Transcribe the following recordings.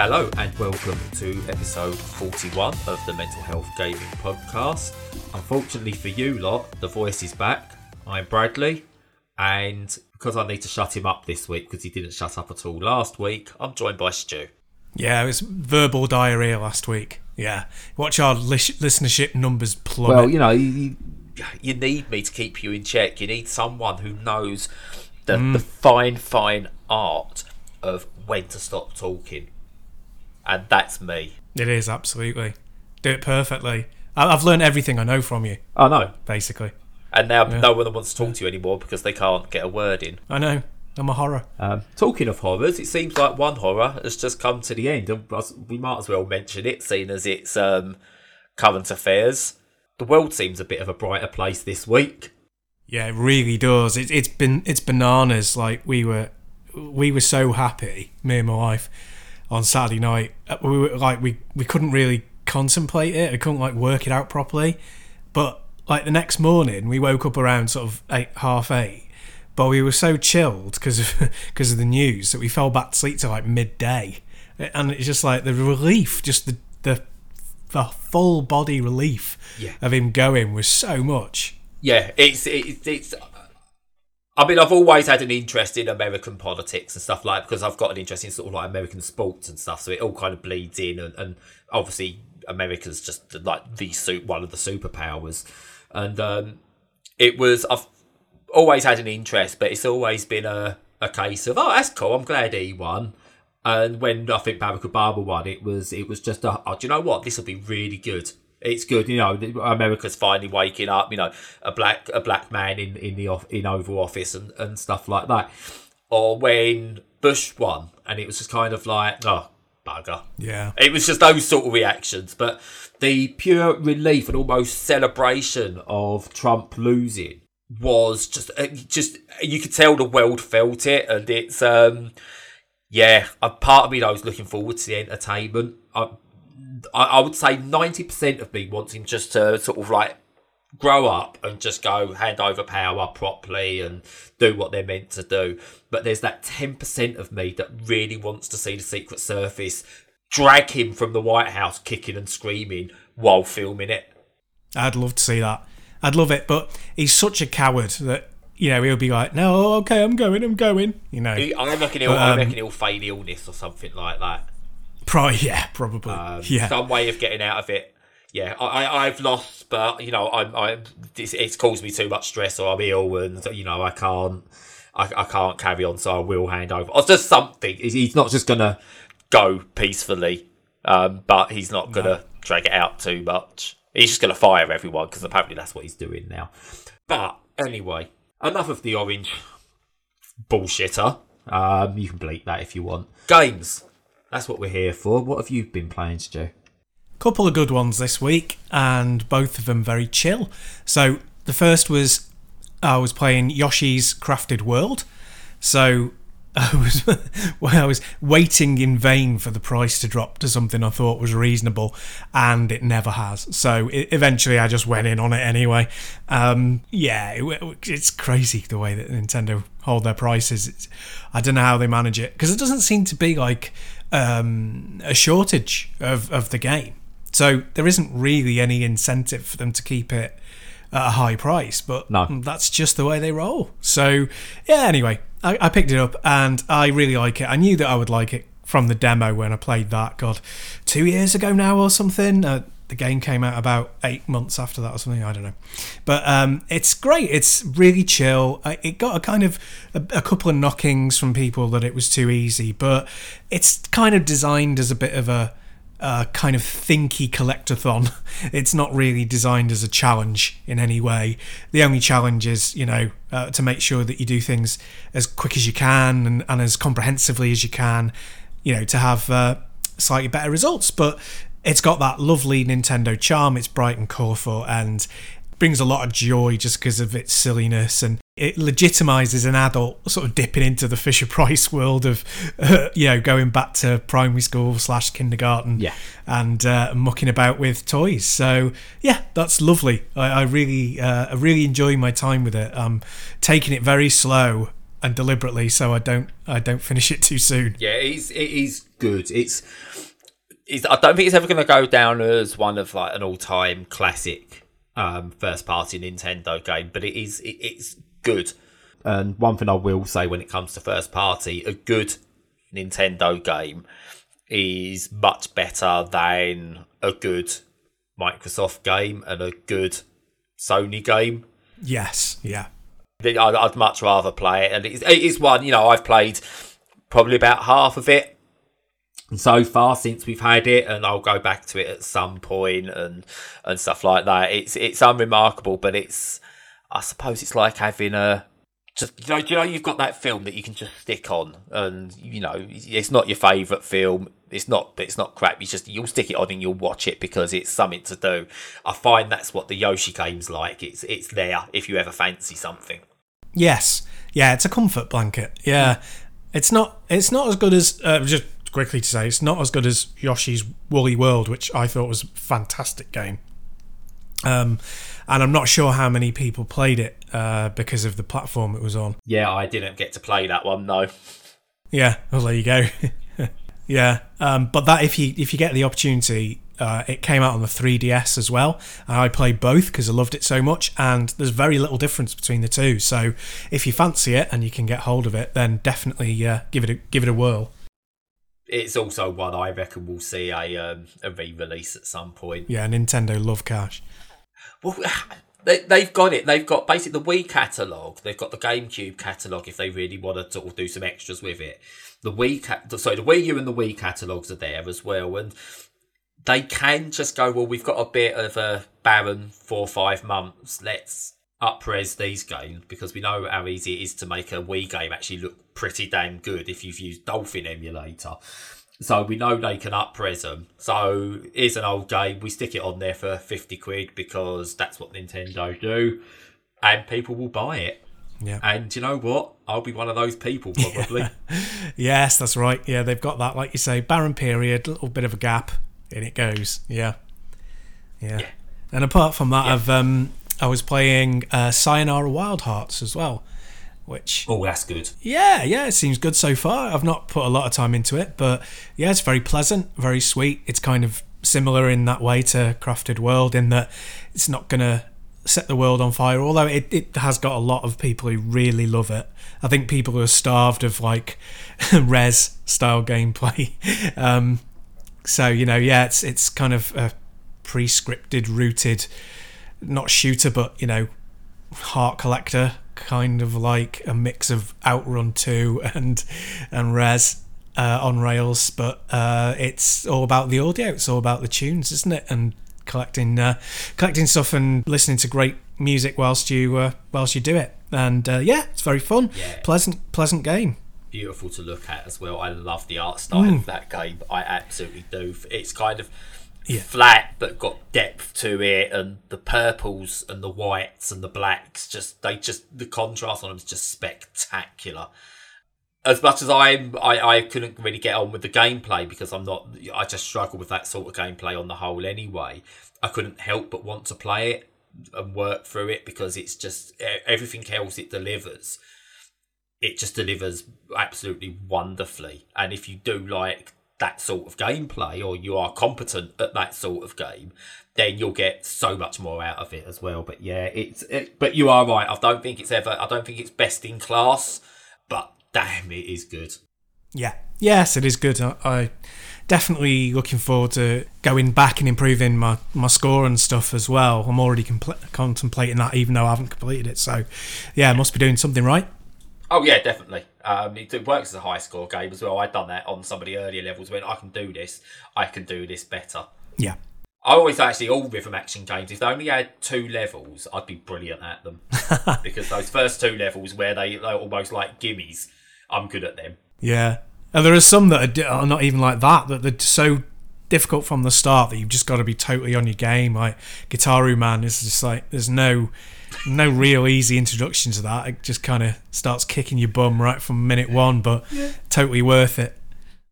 Hello and welcome to episode 41 of the Mental Health Gaming Podcast. Unfortunately for you lot, the voice is back. I'm Bradley, and because I need to shut him up this week because he didn't shut up at all last week, I'm joined by Stu. Yeah, it was verbal diarrhea last week. Yeah, watch our lis- listenership numbers plummet. Well, you know, you, you need me to keep you in check. You need someone who knows the, mm. the fine, fine art of when to stop talking. And that's me. it is absolutely do it perfectly. I- I've learned everything I know from you, I know. basically. And now no one wants to talk to you anymore because they can't get a word in. I know. I'm a horror. Um, talking of horrors, it seems like one horror has just come to the end, and we might as well mention it, seeing as it's um, current affairs. The world seems a bit of a brighter place this week. Yeah, it really does. It, it's been it's bananas. Like we were, we were so happy, me and my wife, on Saturday night. Uh, We were like we we couldn't really contemplate it. I couldn't like work it out properly. But like the next morning, we woke up around sort of eight half eight. But we were so chilled because of because of the news that we fell back to sleep till like midday, and it's just like the relief, just the the the full body relief Yeah. of him going was so much. Yeah, it's it's it's. I mean, I've always had an interest in American politics and stuff like because I've got an interest in sort of like American sports and stuff, so it all kind of bleeds in, and, and obviously America's just like the su- one of the superpowers, and um, it was I've always had an interest, but it's always been a a case of oh that's cool, I'm glad he won. And when I think Barack Obama won, it was it was just a, oh, do you know what? This will be really good. It's good, you know. America's finally waking up. You know, a black a black man in in the off, in Oval Office and and stuff like that. Or when Bush won, and it was just kind of like, oh bugger. Yeah. It was just those sort of reactions, but the pure relief and almost celebration of Trump losing was just uh, just you could tell the world felt it, and it's um yeah, a part of me though is looking forward to the entertainment. I I, I would say ninety percent of me wanting just to sort of like grow up and just go hand over power properly and do what they're meant to do. But there's that 10% of me that really wants to see the Secret Service drag him from the White House kicking and screaming while filming it. I'd love to see that. I'd love it, but he's such a coward that you know he'll be like, "No, okay, I'm going, I'm going." You know, I reckon he'll, But, I um, reckon he'll feign illness or something like that. Pro- yeah, probably, Um, yeah. Some way of getting out of it. Yeah, I, I, I've lost, but you know, I'm, I'm. It's, it's caused me too much stress, or I'm ill, and you know, I can't, I, I can't carry on, so I will hand over. Or just something. He's- He's not just gonna go peacefully, um, but he's not gonna drag it out too much. He's just gonna fire everyone because apparently that's what he's doing now. But anyway, enough of the orange bullshitter. Um, you can bleep that if you want. Games. That's what we're here for. What have you been playing, Stu? Couple of good ones this week, and both of them very chill. So the first was I was playing Yoshi's Crafted World. So I was well, I was waiting in vain for the price to drop to something I thought was reasonable, and it never has. So it, eventually, I just went in on it anyway. Um, yeah, it, it's crazy the way that Nintendo hold their prices. It's, I don't know how they manage it because it doesn't seem to be like um, a shortage of, of the game. So there isn't really any incentive for them to keep it at a high price, but No. that's just the way they roll. So yeah, anyway, I, I picked it up and I really like it. I knew that I would like it from the demo when I played that. God, two years ago now or something. Uh, the game came out about eight months after that or something. I don't know, but um, it's great. It's really chill. It got a kind of a, a couple of knockings from people that it was too easy, but it's kind of designed as a bit of a uh, kind of thinky collectathon. It's not really designed as a challenge in any way. The only challenge is, you know, uh, to make sure that you do things as quick as you can and, and as comprehensively as you can, you know, to have uh, slightly better results. But it's got that lovely Nintendo charm. It's bright and colourful and brings a lot of joy just because of its silliness and it legitimizes an adult sort of dipping into the Fisher Price world of, uh, you know, going back to primary school slash kindergarten Yeah. and uh, mucking about with toys. So yeah, that's lovely. I, I really, uh, I really enjoy my time with it. I'm taking it very slow and deliberately so I don't I don't finish it too soon. Yeah, it is. It is good. It's. It's, I don't think it's ever going to go down as one of like an all-time classic um, first-party Nintendo game, but it is. It, it's good. And one thing I will say when it comes to first-party, a good Nintendo game is much better than a good Microsoft game and a good Sony game. Yes, yeah. I'd, I'd much rather play it, and it is, it is one you know I've played probably about half of it so far since we've had it, and I'll go back to it at some point and and stuff like that. It's it's unremarkable, but it's I suppose it's like having a just you know, you know you've got that film that you can just stick on, and you know it's not your favourite film. It's not it's not crap. You just you'll stick it on and you'll watch it because it's something to do. I find that's what the Yoshi game's like. It's it's there if you ever fancy something. Yes, yeah, it's a comfort blanket. Yeah, it's not it's not as good as uh, just quickly to say it's not as good as Yoshi's Woolly World, which I thought was a fantastic game. Um, and I'm not sure how many people played it uh, because of the platform it was on. Yeah, I didn't get to play that one though. Yeah, well there you go. yeah, um, but that if you if you get the opportunity, uh, it came out on the 3DS as well, and I played both because I loved it so much. And there's very little difference between the two. So if you fancy it and you can get hold of it, then definitely uh, give it a give it a whirl. It's also one I reckon we'll see a um, a re-release at some point. Yeah, Nintendo love cash. Well, they, they've got it. They've got basically the Wii catalog. They've got the GameCube catalog. If they really want to sort of do some extras with it, the Wii, ca- sorry, the Wii U and the Wii catalogs are there as well, and they can just go. Well, we've got a bit of a barren four or five months. Let's upres these games because we know how easy it is to make a Wii game actually look pretty damn good if you've used Dolphin emulator. So we know they can upres them. So here's an old game. We stick it on there for 50 quid because that's what Nintendo do. And people will buy it. Yeah. And you know what? I'll be one of those people probably. yes, that's right. Yeah, they've got that, like you say, barren period, a little bit of a gap, and it goes. Yeah. Yeah. Yeah. And apart from that, Yeah. I've um, I was playing uh, Sayonara Wild Hearts as well, which oh, that's good. yeah, yeah, it seems good so far. I've not put a lot of time into it, but yeah, it's very pleasant, very sweet. It's kind of similar in that way to Crafted World in that it's not gonna set the world on fire, although it, it has got a lot of people who really love it. I think people who are starved of like Rez style gameplay. Um, so you know, yeah, it's it's kind of a pre-scripted, rooted, not shooter, but you know, heart collector, kind of like a mix of Outrun Two and and Rez. Uh, on rails, but uh, it's all about the audio. It's all about the tunes, isn't it? And collecting uh, collecting stuff and listening to great music whilst you uh, whilst you do it. And uh, yeah, it's very fun, Yeah. pleasant pleasant game. beautiful to look at as well. I love the art style of that game. I absolutely do. It's kind of Yeah. flat but got depth to it, and the purples and the whites and the blacks just they just the contrast on them is just spectacular. As much as I'm, I, I couldn't really get on with the gameplay because I'm not. I just struggle with that sort of gameplay on the whole anyway. I couldn't help but want to play it and work through it because it's just everything else it delivers it just delivers absolutely wonderfully. And if you do like that sort of gameplay or you are competent at that sort of game, then you'll get so much more out of it as well. But yeah, it's it, but you are right. I don't think it's ever I don't think it's best in class, but damn it is good. Yeah. Yes, it is good. I, I definitely looking forward to going back and improving my, my score and stuff as well. I'm already compl- contemplating that, even though I haven't completed it. So, yeah, I must be doing something right. Oh yeah, definitely. Um, it, works as a high score game as well. I've done that on some of the earlier levels when I can do this. I can do this better. Yeah. I always actually all rhythm action games. If they only had two levels, I'd be brilliant at them because those first two levels where they they're almost like gimmies, I'm good at them. Yeah. And there are some that are, are not even like that, that they're so difficult from the start that you've just got to be totally on your game. Like Gitaroo Man is just like, there's no. No real easy introduction to that. It just kind of starts kicking your bum right from minute one, but totally worth it.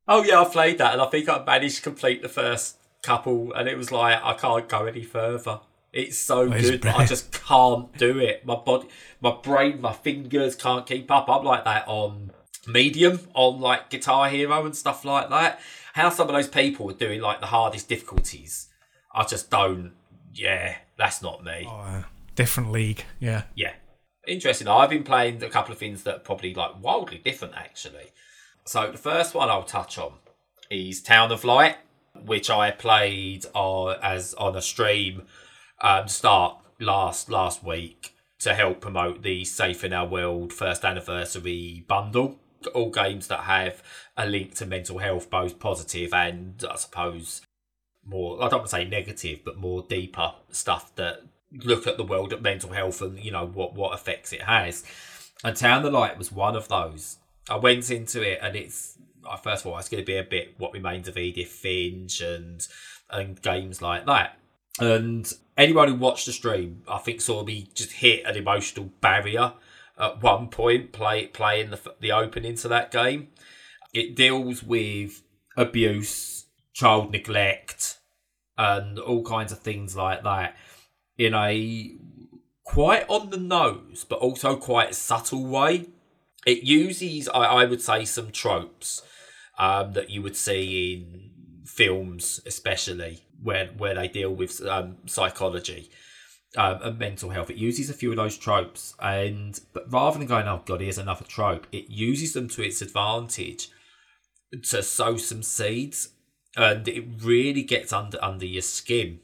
Oh yeah, I played that and I think I managed to complete the first couple, and it was like I can't go any further. It's so That is good, but I just can't do it. My body, my brain, my fingers can't keep up. I'm like that on medium, on like Guitar Hero and stuff like that. How some of those people are doing like the hardest difficulties, I just don't. Yeah, that's not me. Oh, uh, different league. Yeah. Yeah. Interesting. I've been playing a couple of things that are probably like wildly different actually. So the first one I'll touch on is Town of Light, which I played as on a stream um, start last last week to help promote the Safe in Our World first anniversary bundle. All games that have a link to mental health, both positive and I suppose more I don't want to say negative, but more deeper stuff that look at the world of mental health and you know what what effects it has. And Town of Light was one of those. I went into it and it's uh, first of all it's going to be a bit what remains of Edith Finch and and games like that. And anyone who watched the stream, I think saw me just hit an emotional barrier at one point play playing the the opening to that game. It deals with abuse, child neglect, and all kinds of things like that in a quite on the nose, but also quite subtle way. It uses, I, I would say, some tropes um, that you would see in films, especially where where they deal with um, psychology um, and mental health. It uses a few of those tropes, and but rather than going, "Oh God, here's another trope," it uses them to its advantage to sow some seeds, and it really gets under under your skin.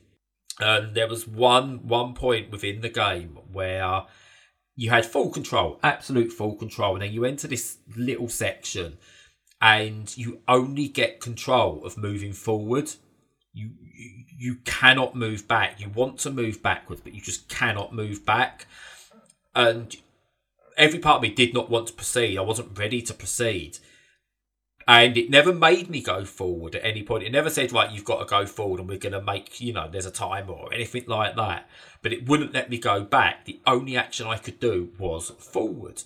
And there was one one point within the game where you had full control, absolute full control, and then you enter this little section, and you only get control of moving forward. You you, cannot move back. You want to move backwards, but you just cannot move back. And every part of me did not want to proceed. I wasn't ready to proceed. And it never made me go forward at any point. It never said, right, you've got to go forward and we're going to make, you know, there's a timer or anything like that. But it wouldn't let me go back. The only action I could do was forward.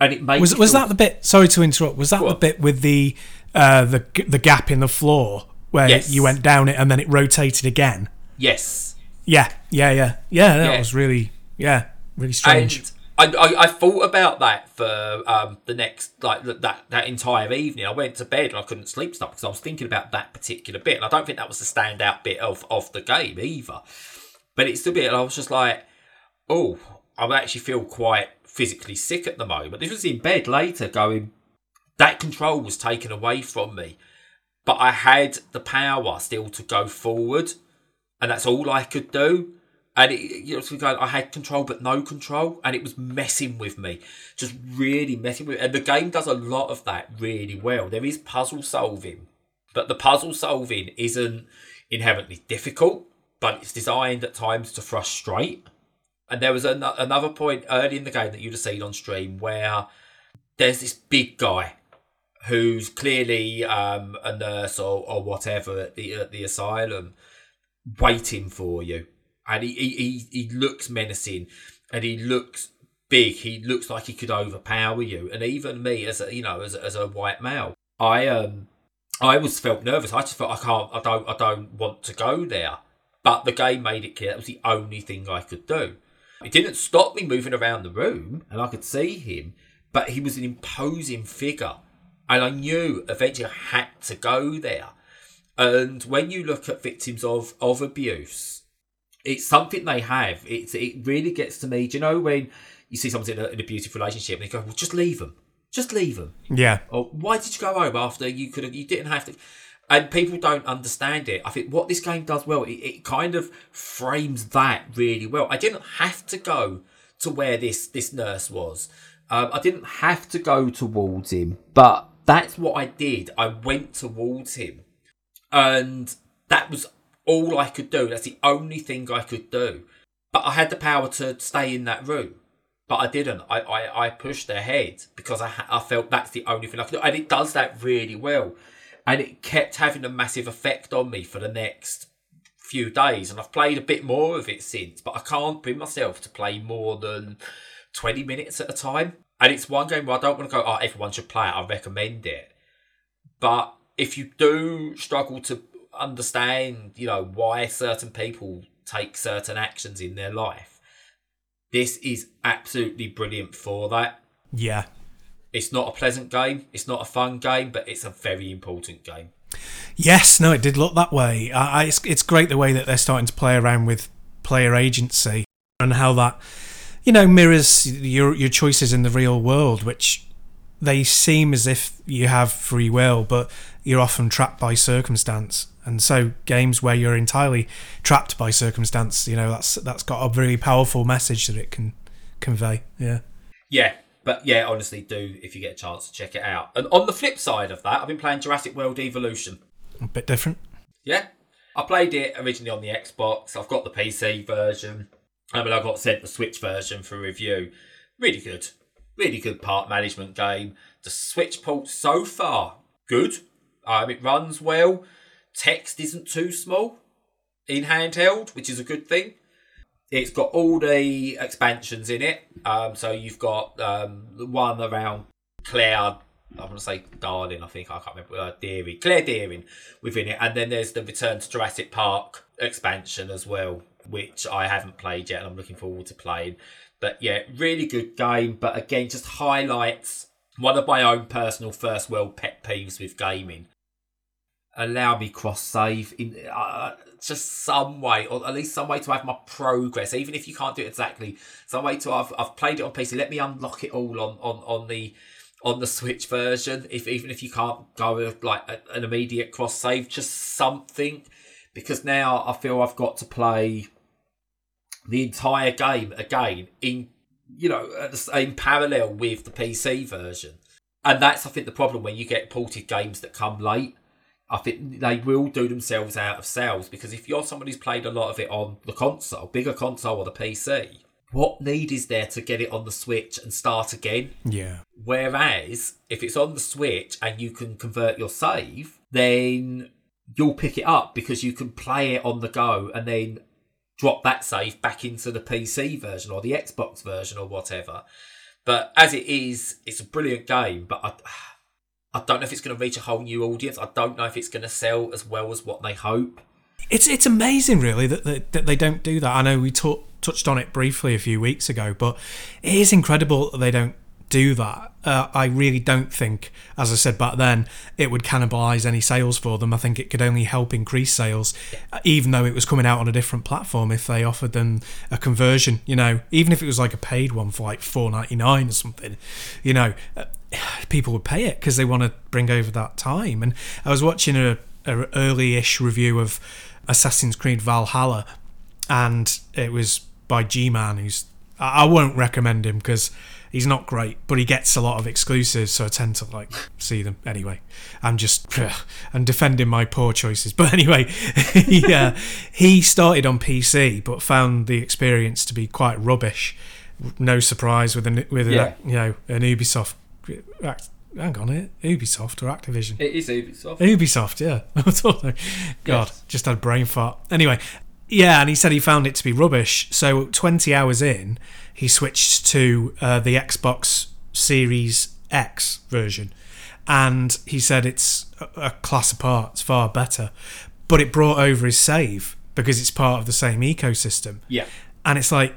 And it made Was was feel- that the bit? Sorry to interrupt. Was that Go the bit with the uh, the the gap in the floor where Yes. you went down it and then it rotated again? Yes. Yeah, yeah, yeah, yeah. That Yeah. was really, yeah, really strange. And I, I, thought about that for um, the next like that that entire evening. I went to bed and I couldn't sleep stuff because I was thinking about that particular bit. And I don't think that was the standout bit of of the game either. But it's the bit, I was just like, oh, I actually feel quite physically sick at the moment. This was in bed later, going that control was taken away from me, but I had the power still to go forward, and that's all I could do. And it, you know, so I had control but no control, and it was messing with me, just really messing with. Me. And the game does a lot of that really well. There is puzzle solving, but the puzzle solving isn't inherently difficult, but it's designed at times to frustrate. And there was an- another point early in the game that you'd have seen on stream where there's this big guy who's clearly um, a nurse or, or whatever at the at the asylum, waiting for you, and he, he he looks menacing, and he looks big. He looks like he could overpower you, and even me as a you know as as a white male, I um I was felt nervous. I just felt I can't, I don't, I don't want to go there. But the game made it clear that was the only thing I could do. It didn't stop me moving around the room, and I could see him. But he was an imposing figure, and I knew eventually I had to go there. And when you look at victims of of abuse, it's something they have. It's it really gets to me. Do you know when you see someone in a, an abusive relationship and you go, "Well, just leave them, just leave them." yeah, or why did you go home after you could have you didn't have to? And people don't understand it. I think what this game does well it, it kind of frames that really well. I didn't have to go to where this this nurse was. Um, i didn't have to go towards him but that's what i did. I went towards him. And that was all i could do that's the only thing i could do but i had the power to stay in that room but I didn't. I, I, I pushed ahead because I, I felt that's the only thing I could do. And it does that really well. And it kept having a massive effect on me for the next few days. And I've played a bit more of it since, but I can't bring myself to play more than 20 minutes at a time. And it's one game where I don't want to go, oh, everyone should play it. I recommend it. But if you do struggle to understand, you know, why certain people take certain actions in their life. This is absolutely brilliant for that. Yeah. It's not a pleasant game, it's not a fun game, but it's a very important game. Yes, no, it did look that way. I, I, it's, it's great the way that they're starting to play around with player agency and how that, you know, mirrors your your choices in the real world, which they seem as if you have free will, but you're often trapped by circumstance. And so games where you're entirely trapped by circumstance, you know, that's that's got a really powerful message that it can convey. Yeah. Yeah, but yeah, honestly, do if you get a chance to check it out. And on the flip side of that, I've been playing Jurassic World Evolution. A bit different. Yeah, I played it originally on the Xbox. I've got the PC version. I mean, I got sent the Switch version for review. Really good, really good part management game. The Switch port so far good. Um, it runs well. Text isn't too small in handheld, which is a good thing. It's got all the expansions in it. Um, so you've got um, the one around Claire. I want to say Darling, I think I can't remember. Uh, Dearing, Claire Dearing within it, and then there's the Return to Jurassic Park expansion as well, which I haven't played yet, and I'm looking forward to playing. But yeah, really good game. But again, just highlights one of my own personal first world pet peeves with gaming. Allow me cross save in uh, just some way, or at least some way to have my progress, even if you can't do it exactly. Some way to I've I've played it on PC. Let me unlock it all on on on the on the Switch version. If even if you can't go with like a, an immediate cross save, just something, because now I feel I've got to play the entire game again in you know in parallel with the PC version, and that's I think the problem when you get ported games that come late. I think they will do themselves out of sales because if you're somebody who's played a lot of it on the console, bigger console or the PC, what need is there to get it on the Switch and start again? Yeah. Whereas if it's on the Switch and you can convert your save, then you'll pick it up because you can play it on the go and then drop that save back into the PC version or the Xbox version or whatever. But as it is, it's a brilliant game, but I I don't know if it's going to reach a whole new audience. I don't know if it's going to sell as well as what they hope. It's it's amazing, really, that they, that they don't do that. I know we talk, touched on it briefly a few weeks ago, but it is incredible that they don't do that. Uh, I really don't think, as I said back then, it would cannibalise any sales for them. I think it could only help increase sales, even though it was coming out on a different platform. If they offered them a conversion, you know, even if it was like a paid one for like four ninety nine or something, you know, uh, people would pay it because they want to bring over that time. And I was watching a, a early-ish review of Assassin's Creed Valhalla, and it was by G Man, who's I won't recommend him because he's not great, but he gets a lot of exclusives, so I tend to like see them anyway. I'm just I'm defending my poor choices, but anyway, yeah, uh, he started on PC but found the experience to be quite rubbish. No surprise with an with yeah. a, you know an Ubisoft. Hang on, it Ubisoft or Activision? It is Ubisoft. Ubisoft, yeah. God, yes. just had a brain fart. Anyway, yeah, and he said he found it to be rubbish. So 20 hours in, he switched to uh, the Xbox Series X version. And he said it's a class apart, it's far better. But it brought over his save because it's part of the same ecosystem. Yeah. And it's like,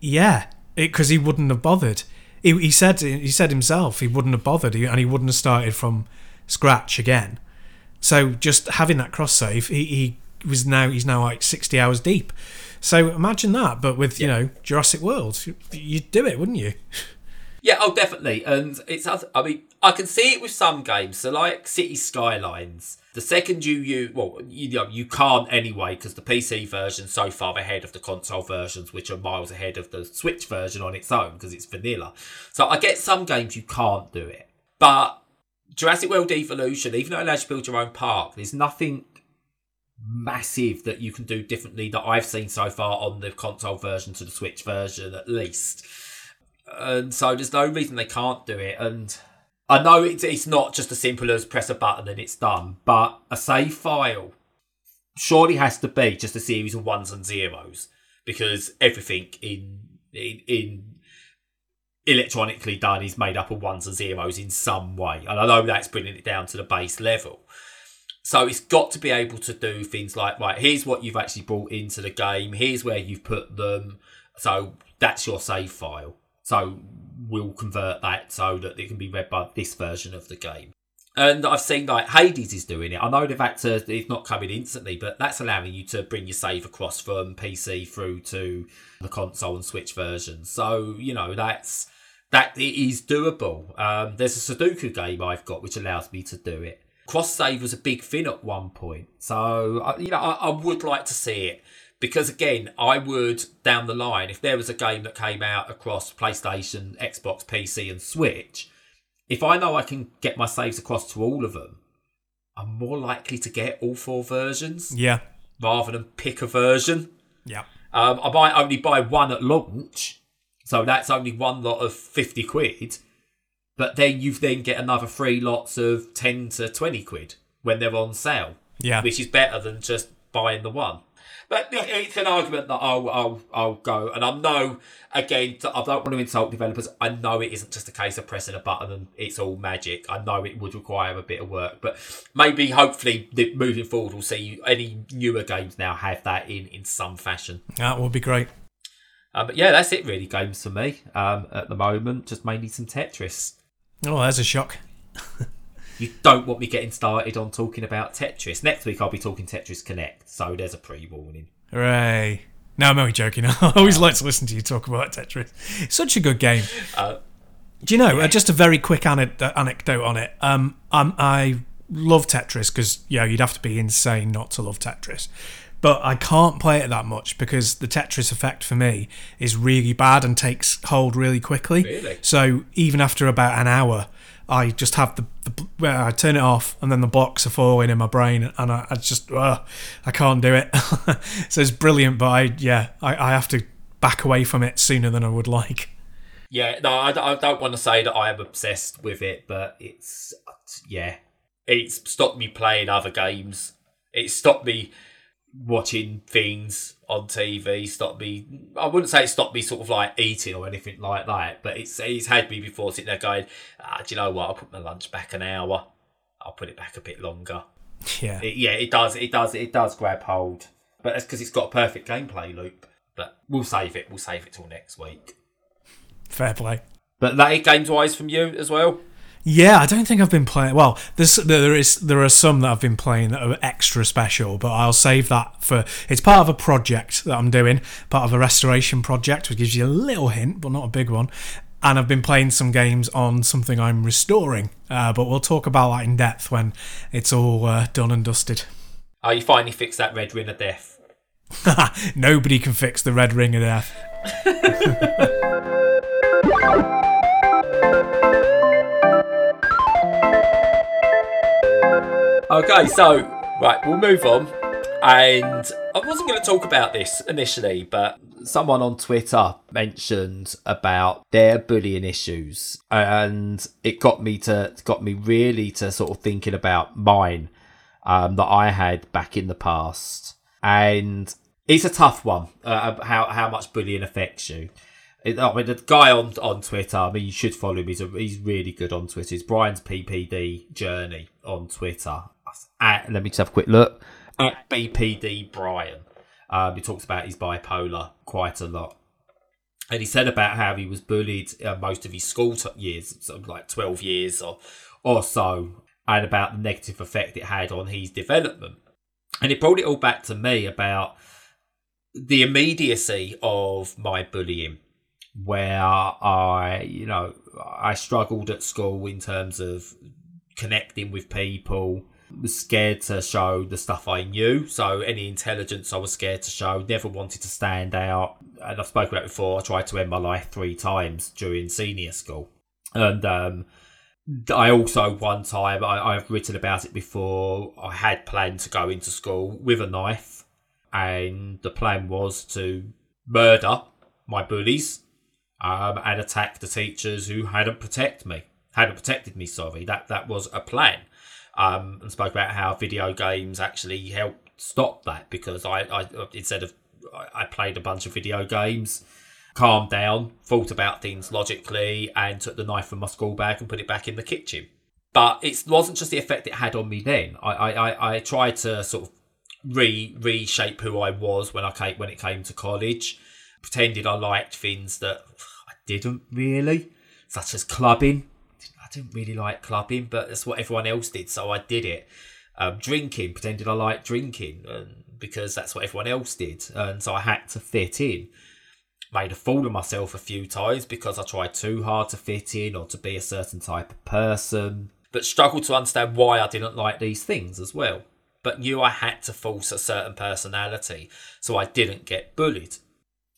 yeah, because he wouldn't have bothered. He, he said he said himself he wouldn't have bothered and he wouldn't have started from scratch again. So just having that cross save, he, he was now he's now like 60 hours deep. So imagine that, but with, you know, Jurassic World, you'd do it, wouldn't you? Yeah, oh, definitely. And it's, I mean, I can see it with some games. So, like City Skylines, the second you you well, you know, you can't anyway because the PC version's so far ahead of the console versions, which are miles ahead of the Switch version on its own because it's vanilla. So, I get some games you can't do it, but Jurassic World Evolution, even though it allows you to build your own park, there's nothing massive that you can do differently that I've seen so far on the console version to the Switch version, at least. And so there's no reason they can't do it. And I know it's, it's not just as simple as press a button and it's done, but a save file surely has to be just a series of ones and zeros because everything in in, in electronically done is made up of ones and zeros in some way. And I know that's bringing it down to the base level. So it's got to be able to do things like, right, here's what you've actually brought into the game, here's where you've put them. So that's your save file. So we'll convert that so that it can be read by this version of the game. And I've seen like Hades is doing it. I know they've had to, it's not coming instantly, but that's allowing you to bring your save across from PC through to the console and Switch version. So, you know, that's, that it is doable. Um, there's a Sudoku game I've got which allows me to do it. Cross save was a big thing at one point. So, you know, I, I would like to see it because again, I would down the line, if there was a game that came out across PlayStation, Xbox, PC, and Switch, if I know I can get my saves across to all of them, I'm more likely to get all four versions Yeah. rather than pick a version. Yeah. Um, I might only buy one at launch, so that's only one lot of fifty quid. But then you then get another three lots of ten to twenty quid when they're on sale, Yeah. which is better than just buying the one. But it's an argument that I'll I'll I'll go, and I know again I don't want to insult developers. I know it isn't just a case of pressing a button and it's all magic. I know it would require a bit of work, but maybe hopefully moving forward we'll see any newer games now have that in in some fashion. That would be great. Uh, but yeah, that's it really. Games for me um, at the moment, just mainly some Tetris. Oh, that's a shock. You don't want me getting started on talking about Tetris. Next week I'll be talking Tetris Connect, so there's a pre-warning. Hooray. No, I'm only joking. I always like to listen to you talk about Tetris. It's such a good game. Uh, Do you know, uh, just a very quick ane- uh, anecdote on it. Um, um, I love Tetris because, yeah, you'd have to be insane not to love Tetris. But I can't play it that much because the Tetris effect for me is really bad and takes hold really quickly. Really? So even after about an hour, I just have the, the well, I turn it off and then the blocks are falling in my brain and I, I just ugh, I can't do it. so it's brilliant, but I yeah I, I have to back away from it sooner than I would like. Yeah, no, I, I don't want to say that I am obsessed with it, but it's yeah, it's stopped me playing other games. It stopped me watching things on TV. Stopped me. I wouldn't say it stopped me sort of like eating or anything like that, but it's it's had me before sitting there going, ah, do you know what? I'll put my lunch back an hour. I'll put it back a bit longer. Yeah, It, yeah, it does. It does. It does grab hold, but that's because it's got a perfect gameplay loop. But we'll save it. We'll save it till next week. fair play. But that it games wise from you as well. Yeah, I don't think I've been playing. Well, there's there is there are some that I've been playing that are extra special, but I'll save that for. It's part of a project that I'm doing, part of a restoration project, which gives you a little hint, but not a big one. And I've been playing some games on something I'm restoring, uh, but we'll talk about that in depth when it's all uh, done and dusted. Oh, you finally fixed that red ring of death. Nobody can fix the red ring of death. Okay, so right, we'll move on. And I wasn't going to talk about this initially, but someone on Twitter mentioned about their bullying issues, and it got me to got me really to sort of thinking about mine um, that I had back in the past, and it's a tough one. Uh, how how much bullying affects you. I mean, the guy on on Twitter. I mean, you should follow him. He's a, he's really good on Twitter. It's Brian's BPD journey on Twitter. At, let me just have a quick look at BPD Brian. Um, he talks about his bipolar quite a lot, and he said about how he was bullied uh, most of his school t- years, so like twelve years or or so, and about the negative effect it had on his development. And it brought it all back to me about the immediacy of my bullying where I, you know, I struggled at school in terms of connecting with people, was scared to show the stuff I knew. So any intelligence I was scared to show, never wanted to stand out. And I've spoken about it before, I tried to end my life three times during senior school. And um, I also, one time, I, I've written about it before, I had planned to go into school with a knife. And the plan was to murder my bullies um, and attack the teachers who hadn't protect me, hadn't protected me. Sorry, that that was a plan. Um, and spoke about how video games actually helped stop that because I, I instead of I played a bunch of video games, calmed down, thought about things logically, and took the knife from my school bag and put it back in the kitchen. But it wasn't just the effect it had on me then. I, I, I, I tried to sort of re reshape who I was when I came when it came to college. Pretended I liked things that I didn't really, such as clubbing. I didn't really like clubbing, but that's what everyone else did, so I did it. Um, drinking, pretended I liked drinking, because that's what everyone else did, and so I had to fit in. Made a fool of myself a few times because I tried too hard to fit in or to be a certain type of person, but struggled to understand why I didn't like these things as well but knew I had to force a certain personality so I didn't get bullied.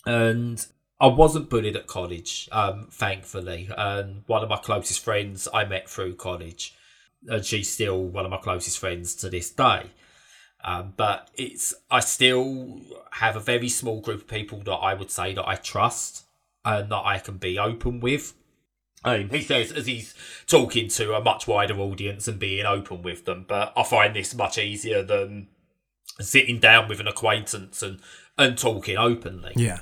And I wasn't bullied at college, um, thankfully. And one of my closest friends I met through college, and she's still one of my closest friends to this day. Um, but it's I still have a very small group of people that I would say that I trust and that I can be open with. Um, he says as he's talking to a much wider audience and being open with them, but I find this much easier than sitting down with an acquaintance and, and talking openly. Yeah.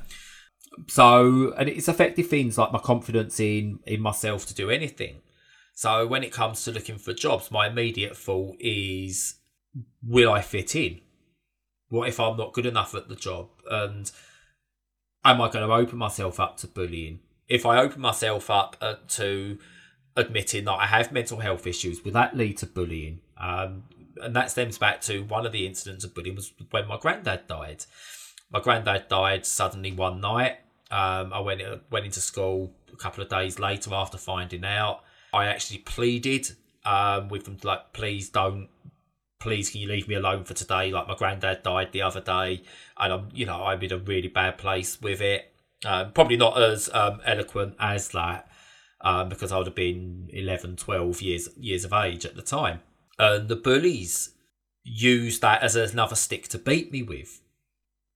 So, and it's affected things like my confidence in in myself to do anything. So, when it comes to looking for jobs, my immediate thought is, will I fit in? What if I'm not good enough at the job? And am I going to open myself up to bullying? if I open myself up uh, to admitting that I have mental health issues, will that lead to bullying? Um, and that stems back to one of the incidents of bullying was when my granddad died. My granddad died suddenly one night. Um, I went uh, went into school a couple of days later after finding out. I actually pleaded um, with them like, please don't, please can you leave me alone for today? Like my granddad died the other day, and I'm you know I'm in a really bad place with it. Um, probably not as um, eloquent as that um, because I would have been 11, 12 years years of age at the time. And the bullies used that as another stick to beat me with.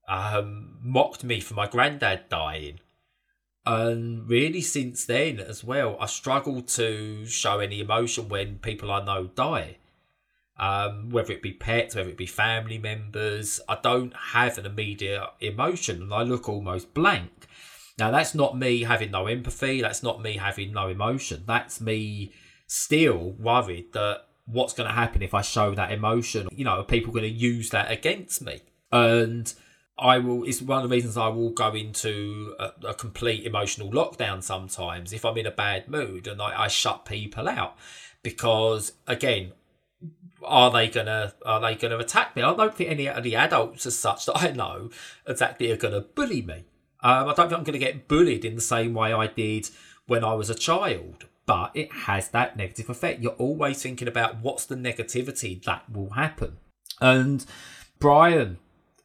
Um, mocked me for my granddad dying. And really, since then as well, I struggle to show any emotion when people I know die. Um, whether it be pets, whether it be family members, I don't have an immediate emotion and I look almost blank. Now, that's not me having no empathy. That's not me having no emotion. That's me still worried that what's going to happen if I show that emotion? You know, are people going to use that against me? And I will, it's one of the reasons I will go into a, a complete emotional lockdown sometimes if I'm in a bad mood and I, I shut people out. Because again, are they gonna are they gonna attack me? I don't think any of the adults as such that I know exactly are gonna bully me. Um, I don't think I'm to get bullied in the same way I did when I was a child, but it has that negative effect. You're always thinking about what's the negativity that will happen. And Brian,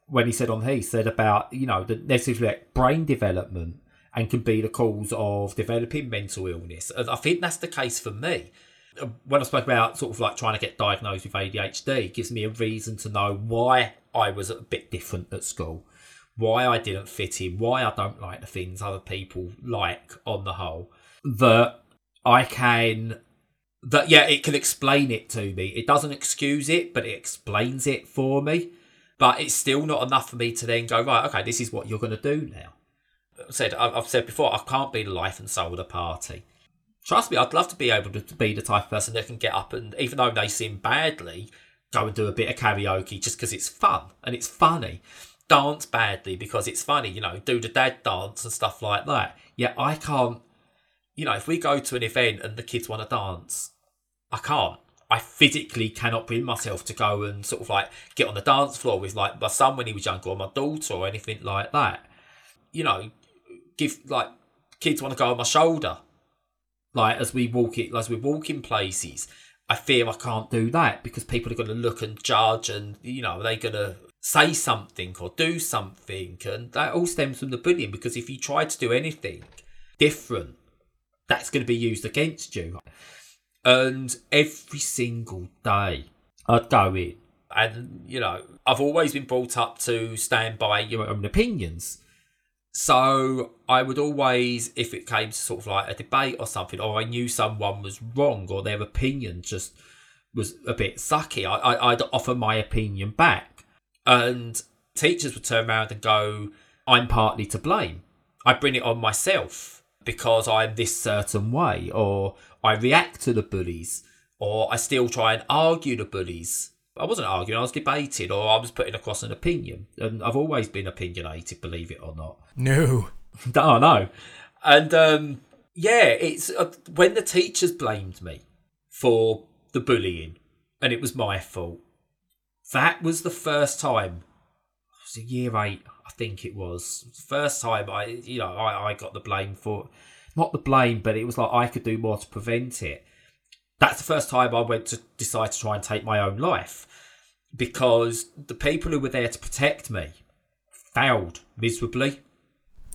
when he said on he said about you know the negative effect, brain development and can be the cause of developing mental illness. And I think that's the case for me. Uh, when I spoke about sort of like trying to get diagnosed with ADHD, gives me a reason to know why I was a bit different at school why I didn't fit in, why I don't like the things other people like on the whole, that I can that yeah, it can explain it to me. It doesn't excuse it, but it explains it for me. But it's still not enough for me to then go right. Okay, this is what you're going to do now. I said I've said before, I can't be the life and soul of the party. Trust me, I'd love to be able to be the type of person that can get up and, even though they seem badly, go and do a bit of karaoke just because it's fun and it's funny dance badly because it's funny, you know, do the dad dance and stuff like that. Yeah, I can't, you know, if we go to an event and the kids want to dance, I can't. I physically cannot bring myself to go and sort of like get on the dance floor with like my son when he was younger or my daughter or anything like that. You know, give like kids want to go on my shoulder, like as we walk it, as we walk in places. I fear I can't do that because people are going to look and judge, and you know are they're going to say something or do something. And that all stems from the bullying because if you try to do anything different, that's going to be used against you. And every single day I'd go in. And, you know, I've always been brought up to stand by your own opinions. So I would always, if it came to sort of like a debate or something, or I knew someone was wrong or their opinion just was a bit sucky, I, I'd offer my opinion back and teachers would turn around and go, I'm partly to blame. I bring it on myself because I'm this certain way, or I react to the bullies or I still try and argue the bullies. I wasn't arguing, I was debating, or I was putting across an opinion. And I've always been opinionated, believe it or not. No. no, no. And um, yeah, it's uh, when the teachers blamed me for the bullying, and it was my fault. That was the first time. It was a year eight, I think it was. It was the first time I, you know, I, I got the blame for, not the blame, but it was like I could do more to prevent it. That's the first time I went to decide to try and take my own life because the people who were there to protect me failed miserably.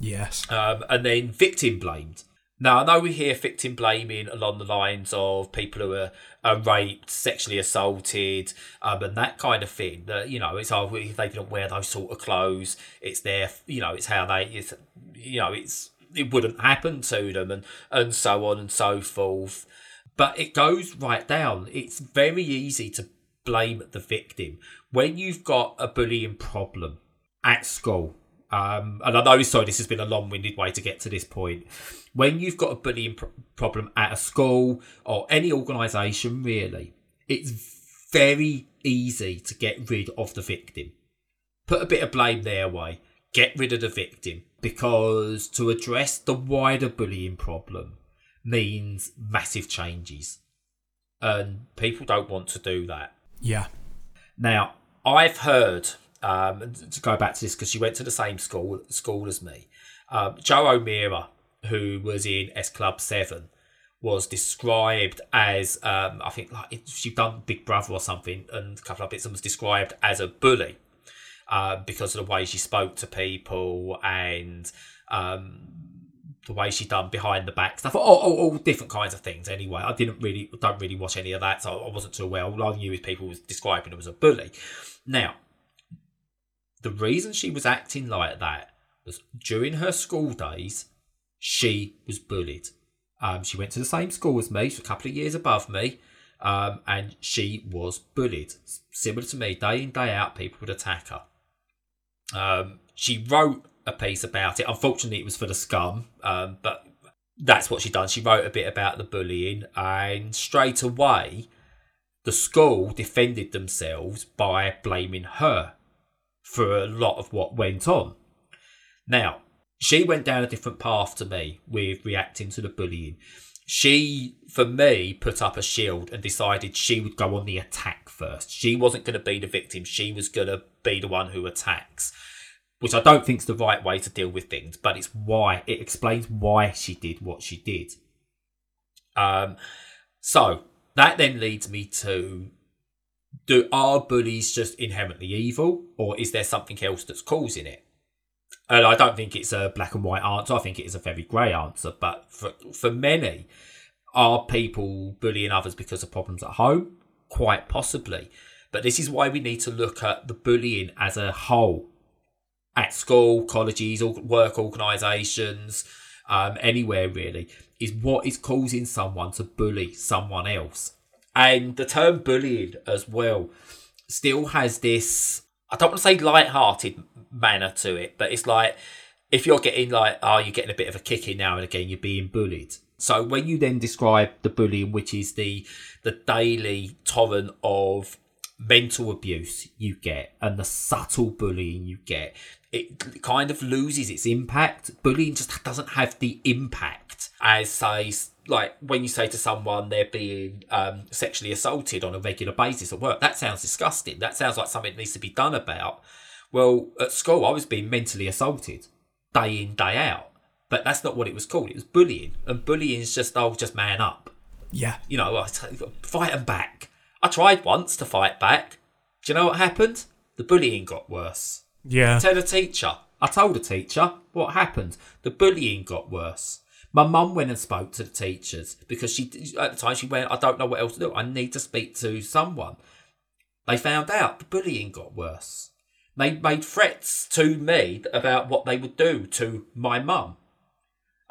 Yes. Um, and then victim blamed. Now, I know we hear victim blaming along the lines of people who are, are raped, sexually assaulted, um, and that kind of thing. That you know, it's oh, if they didn't wear those sort of clothes, it's their, you know, it's how they, it's, you know, it's it wouldn't happen to them, and and so on and so forth. But it goes right down. It's very easy to blame the victim when you've got a bullying problem at school um, and I know, sorry, this has been a long winded way to get to this point. When you've got a bullying pr- problem at a school or any organisation, really, it's very easy to get rid of the victim. Put a bit of blame their way, get rid of the victim, because to address the wider bullying problem means massive changes. And people don't want to do that. Yeah. Now, I've heard um, to go back to this because she went to the same school school as me. Um, Jo O'Meara, who was in S Club Seven, was described as um, I think like she'd done Big Brother or something, and a couple of bits and was described as a bully uh, because of the way she spoke to people and um, the way she done behind the back stuff, all, all, all, different kinds of things. Anyway, I didn't really don't really watch any of that, so I wasn't too aware. All I knew is people was describing her as a bully. Now, the reason she was acting like that was during her school days, she was bullied. Um, she went to the same school as me, so a couple of years above me, um, and she was bullied. Similar to me, day in, day out, people would attack her. Um, she wrote a piece about it. Unfortunately, it was for the scum, um, but that's what she done. She wrote a bit about the bullying, and straight away, the school defended themselves by blaming her for a lot of what went on. Now, she went down a different path to me with reacting to the bullying. She, for me, put up a shield and decided she would go on the attack first. She wasn't going to be the victim, she was going to be the one who attacks. Which I don't think is the right way to deal with things, but it's why it explains why she did what she did. Um, so that then leads me to do are bullies just inherently evil, or is there something else that's causing it? And I don't think it's a black and white answer. I think it is a very grey answer. But for for many, are people bullying others because of problems at home? Quite possibly. But this is why we need to look at the bullying as a whole at school, colleges, work organisations, um, anywhere really, is what is causing someone to bully someone else. And the term bullying as well still has this, I don't want to say light-hearted manner to it, but it's like if you're getting like, oh, you're getting a bit of a kick in now and again, you're being bullied. So when you then describe the bullying, which is the the daily torrent of mental abuse you get and the subtle bullying you get, it kind of loses its impact. Bullying just doesn't have the impact as say like when you say to someone they're being um, sexually assaulted on a regular basis at work, that sounds disgusting. That sounds like something needs to be done about. Well, at school, I was being mentally assaulted day in, day out. But that's not what it was called. It was bullying. And bullying is just, oh, just man up. Yeah. You know, fight them back. I tried once to fight back. Do you know what happened? The bullying got worse. Yeah. Tell a teacher. I told a teacher what happened. The bullying got worse. My mum went and spoke to the teachers because she at the time she went, I don't know what else to do. I need to speak to someone. They found out the bullying got worse. They made threats to me about what they would do to my mum.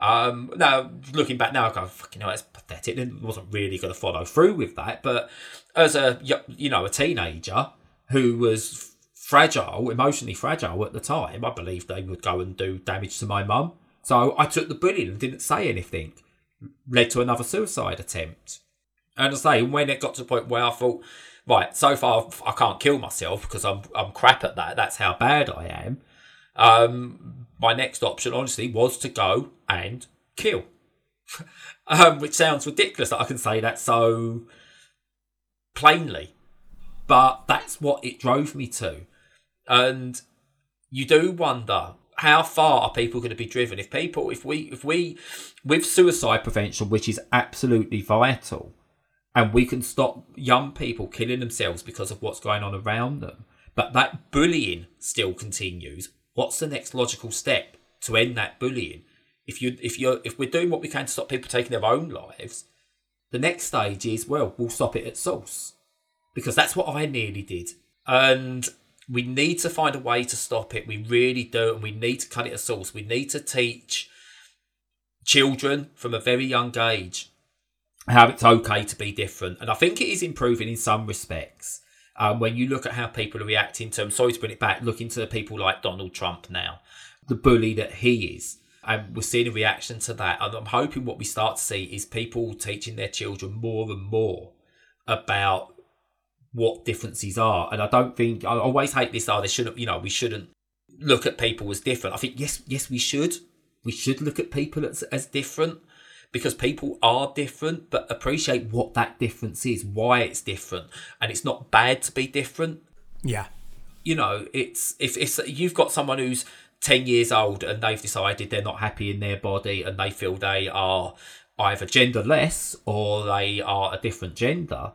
Um, now, looking back now, I go, fucking hell, that's pathetic. It wasn't really going to follow through with that. But as a, you know, a teenager who was fragile, emotionally fragile at the time, I believe they would go and do damage to my mum. So I took the bullying and didn't say anything. Led to another suicide attempt. And I say, when it got to the point where I thought, right, so far I can't kill myself because I'm I'm crap at that. That's how bad I am. Um, my next option, honestly, was to go and kill, um, which sounds ridiculous that I can say that so plainly, but that's what it drove me to, and you do wonder how far are people going to be driven? If people if we if we with suicide prevention which is absolutely vital and we can stop young people killing themselves because of what's going on around them but that bullying still continues what's the next logical step to end that bullying if you if you're if we're doing what we can to stop people taking their own lives the next stage is well we'll stop it at source because that's what i nearly did and we need to find a way to stop it we really do and we need to cut it at source we need to teach children from a very young age how it's okay to be different. And I think it is improving in some respects. Um, when you look at how people are reacting to, I'm sorry to bring it back, looking to people like Donald Trump now, the bully that he is. And we're seeing a reaction to that. And I'm hoping what we start to see is people teaching their children more and more about what differences are. And I don't think, I always hate this, oh, they shouldn't, you know, we shouldn't look at people as different. I think, yes, yes, we should. We should look at people as, as different because people are different, but appreciate what that difference is, why it's different, and it's not bad to be different. Yeah, you know, it's if it's you've got someone who's ten years old and they've decided they're not happy in their body and they feel they are either genderless or they are a different gender.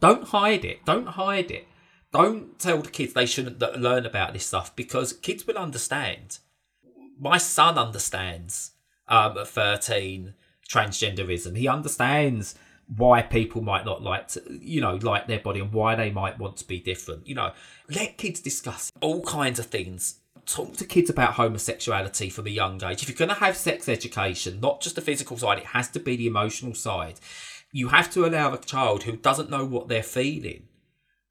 Don't hide it. Don't hide it. Don't tell the kids they shouldn't learn about this stuff because kids will understand. My son understands um, at 13 transgenderism. He understands why people might not like to, you know, like their body and why they might want to be different. You know, let kids discuss all kinds of things. Talk to kids about homosexuality from a young age. If you're going to have sex education, not just the physical side, it has to be the emotional side. You have to allow a child who doesn't know what they're feeling,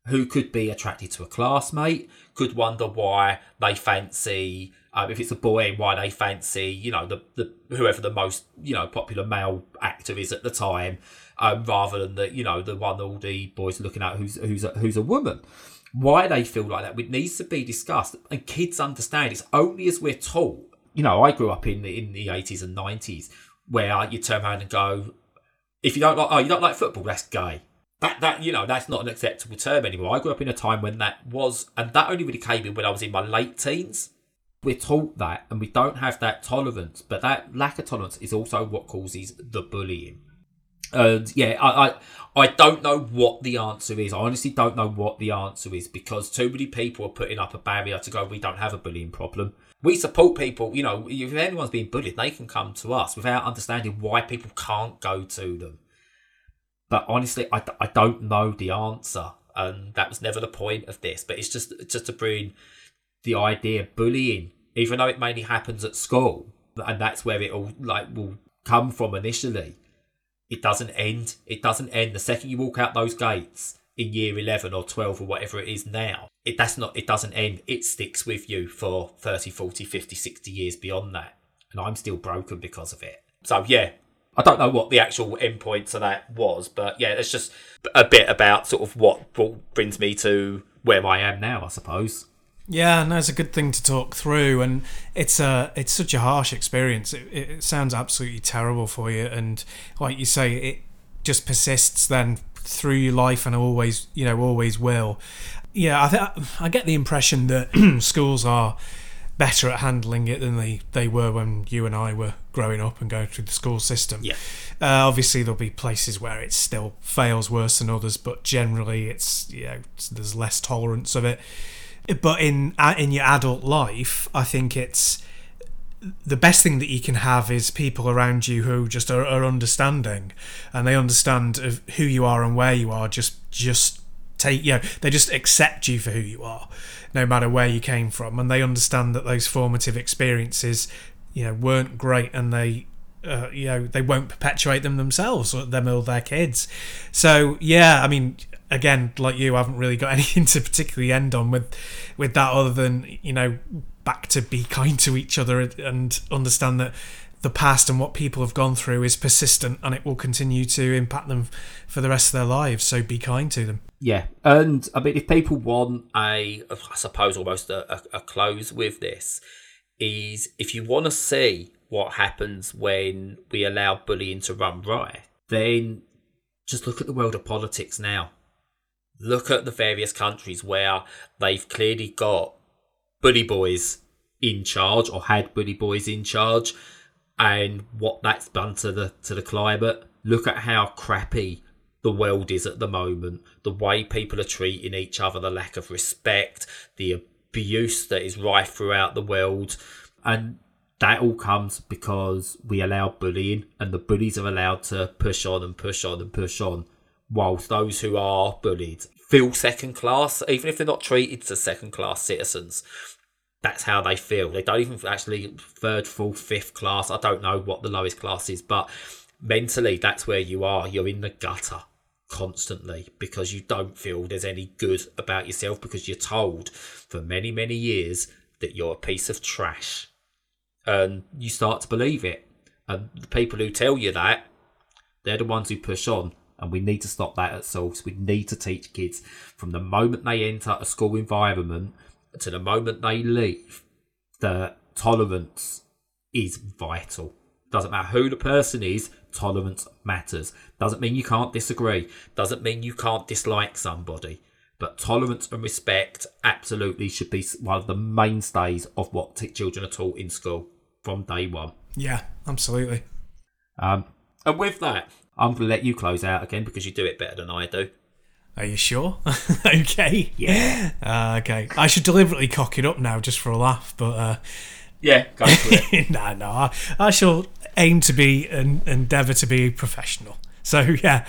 who could be attracted to a classmate, could wonder why they fancy um, if it's a boy, why they fancy, you know, the, the whoever the most, you know, popular male actor is at the time, um, rather than the, you know, the one all the boys are looking at who's who's a, who's a woman. Why they feel like that, it needs to be discussed, and kids understand. It's only as we're taught. You know, I grew up in the in the eighties and nineties where uh, you turn around and go, if you don't like, oh, you don't like football, that's gay. That that you know, that's not an acceptable term anymore. I grew up in a time when that was, and that only really came in when I was in my late teens we're taught that and we don't have that tolerance but that lack of tolerance is also what causes the bullying and yeah I, I i don't know what the answer is. I honestly don't know what the answer is because too many people are putting up a barrier to go we don't have a bullying problem. We support people you know if anyone's being bullied they can come to us without understanding why people can't go to them. But honestly i, I don't know the answer and that was never the point of this but it's just just to bring the idea of bullying, even though it mainly happens at school, and that's where it all like will come from initially. It doesn't end. It doesn't end the second you walk out those gates in year 11 or 12 or whatever it is now. It that's not it doesn't end. It sticks with you for 30, 40, 50, 60 years beyond that. And I'm still broken because of it. So yeah, I don't know what the actual endpoint to that was, but yeah, it's just a bit about sort of what brings me to where I am now, I suppose. Yeah, no, it's a good thing to talk through, and it's a it's such a harsh experience. It, it sounds absolutely terrible for you, and like you say, it just persists then through your life and always, you know, always will. Yeah, I think I get the impression that schools are better at handling it than they, they were when you and I were growing up and going through the school system. Yeah. Uh, obviously, there'll be places where it still fails worse than others, but generally, it's you know there's less tolerance of it but in in your adult life, I think it's the best thing that you can have is people around you who just are, are understanding. And they understand who you are and where you are. Just just take you know they just accept you for who you are, no matter where you came from, and they understand that those formative experiences you know weren't great and they uh, you know they won't perpetuate them themselves or them or their kids. So yeah i mean again, like you, I haven't really got anything to particularly end on with with that other than you know back to be kind to each other and understand that the past and what people have gone through is persistent and it will continue to impact them for the rest of their lives. So be kind to them. Yeah, and I mean, if people want a, I suppose almost a, a, a close with this, is if you want to see what happens when we allow bullying to run riot, then just look at the world of politics now. Look at the various countries where they've clearly got bully boys in charge or had bully boys in charge and what that's done to the to the climate. Look at how crappy the world is at the moment, the way people are treating each other, the lack of respect, the abuse that is rife throughout the world. And that all comes because we allow bullying and the bullies are allowed to push on and push on and push on whilst those who are bullied feel second class even if they're not treated as second class citizens. That's how they feel. They don't even actually third fourth fifth class. I don't know what the lowest class is but mentally that's where you are. You're in the gutter constantly because you don't feel there's any good about yourself because you're told for many many years that you're a piece of trash. And you start to believe it. And the people who tell you that, they're the ones who push on. And we need to stop that at source. We need to teach kids from the moment they enter a school environment to the moment they leave that tolerance is vital. Doesn't matter who the person is, tolerance matters. Doesn't mean you can't disagree. Doesn't mean you can't dislike somebody. But tolerance and respect absolutely should be one of the mainstays of what t- children are taught in school from day one. Yeah, absolutely. Um, and with that, I'm going to let you close out again because you do it better than I do. Are you sure? okay. Yeah. Uh, okay. I should deliberately cock it up now just for a laugh, but. Uh, yeah, go for it. no, no. I, I shall aim to be and endeavour to be professional. So yeah,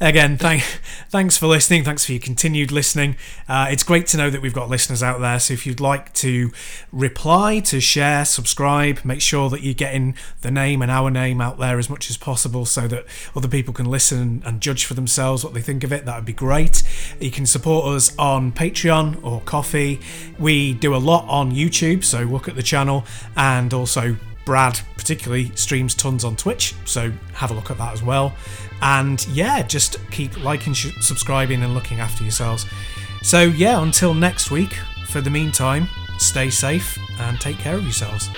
again, thank, thanks for listening. Thanks for your continued listening. Uh, it's great to know that we've got listeners out there. So if you'd like to reply, to share, subscribe, make sure that you're getting the name and our name out there as much as possible, so that other people can listen and judge for themselves what they think of it. That would be great. You can support us on Patreon or Ko-fi. We do a lot on YouTube, so look at the channel and also Brad, particularly, streams tons on Twitch, so have a look at that as well. And yeah, just keep liking, subscribing, and looking after yourselves. So yeah, until next week, for the meantime, stay safe and take care of yourselves.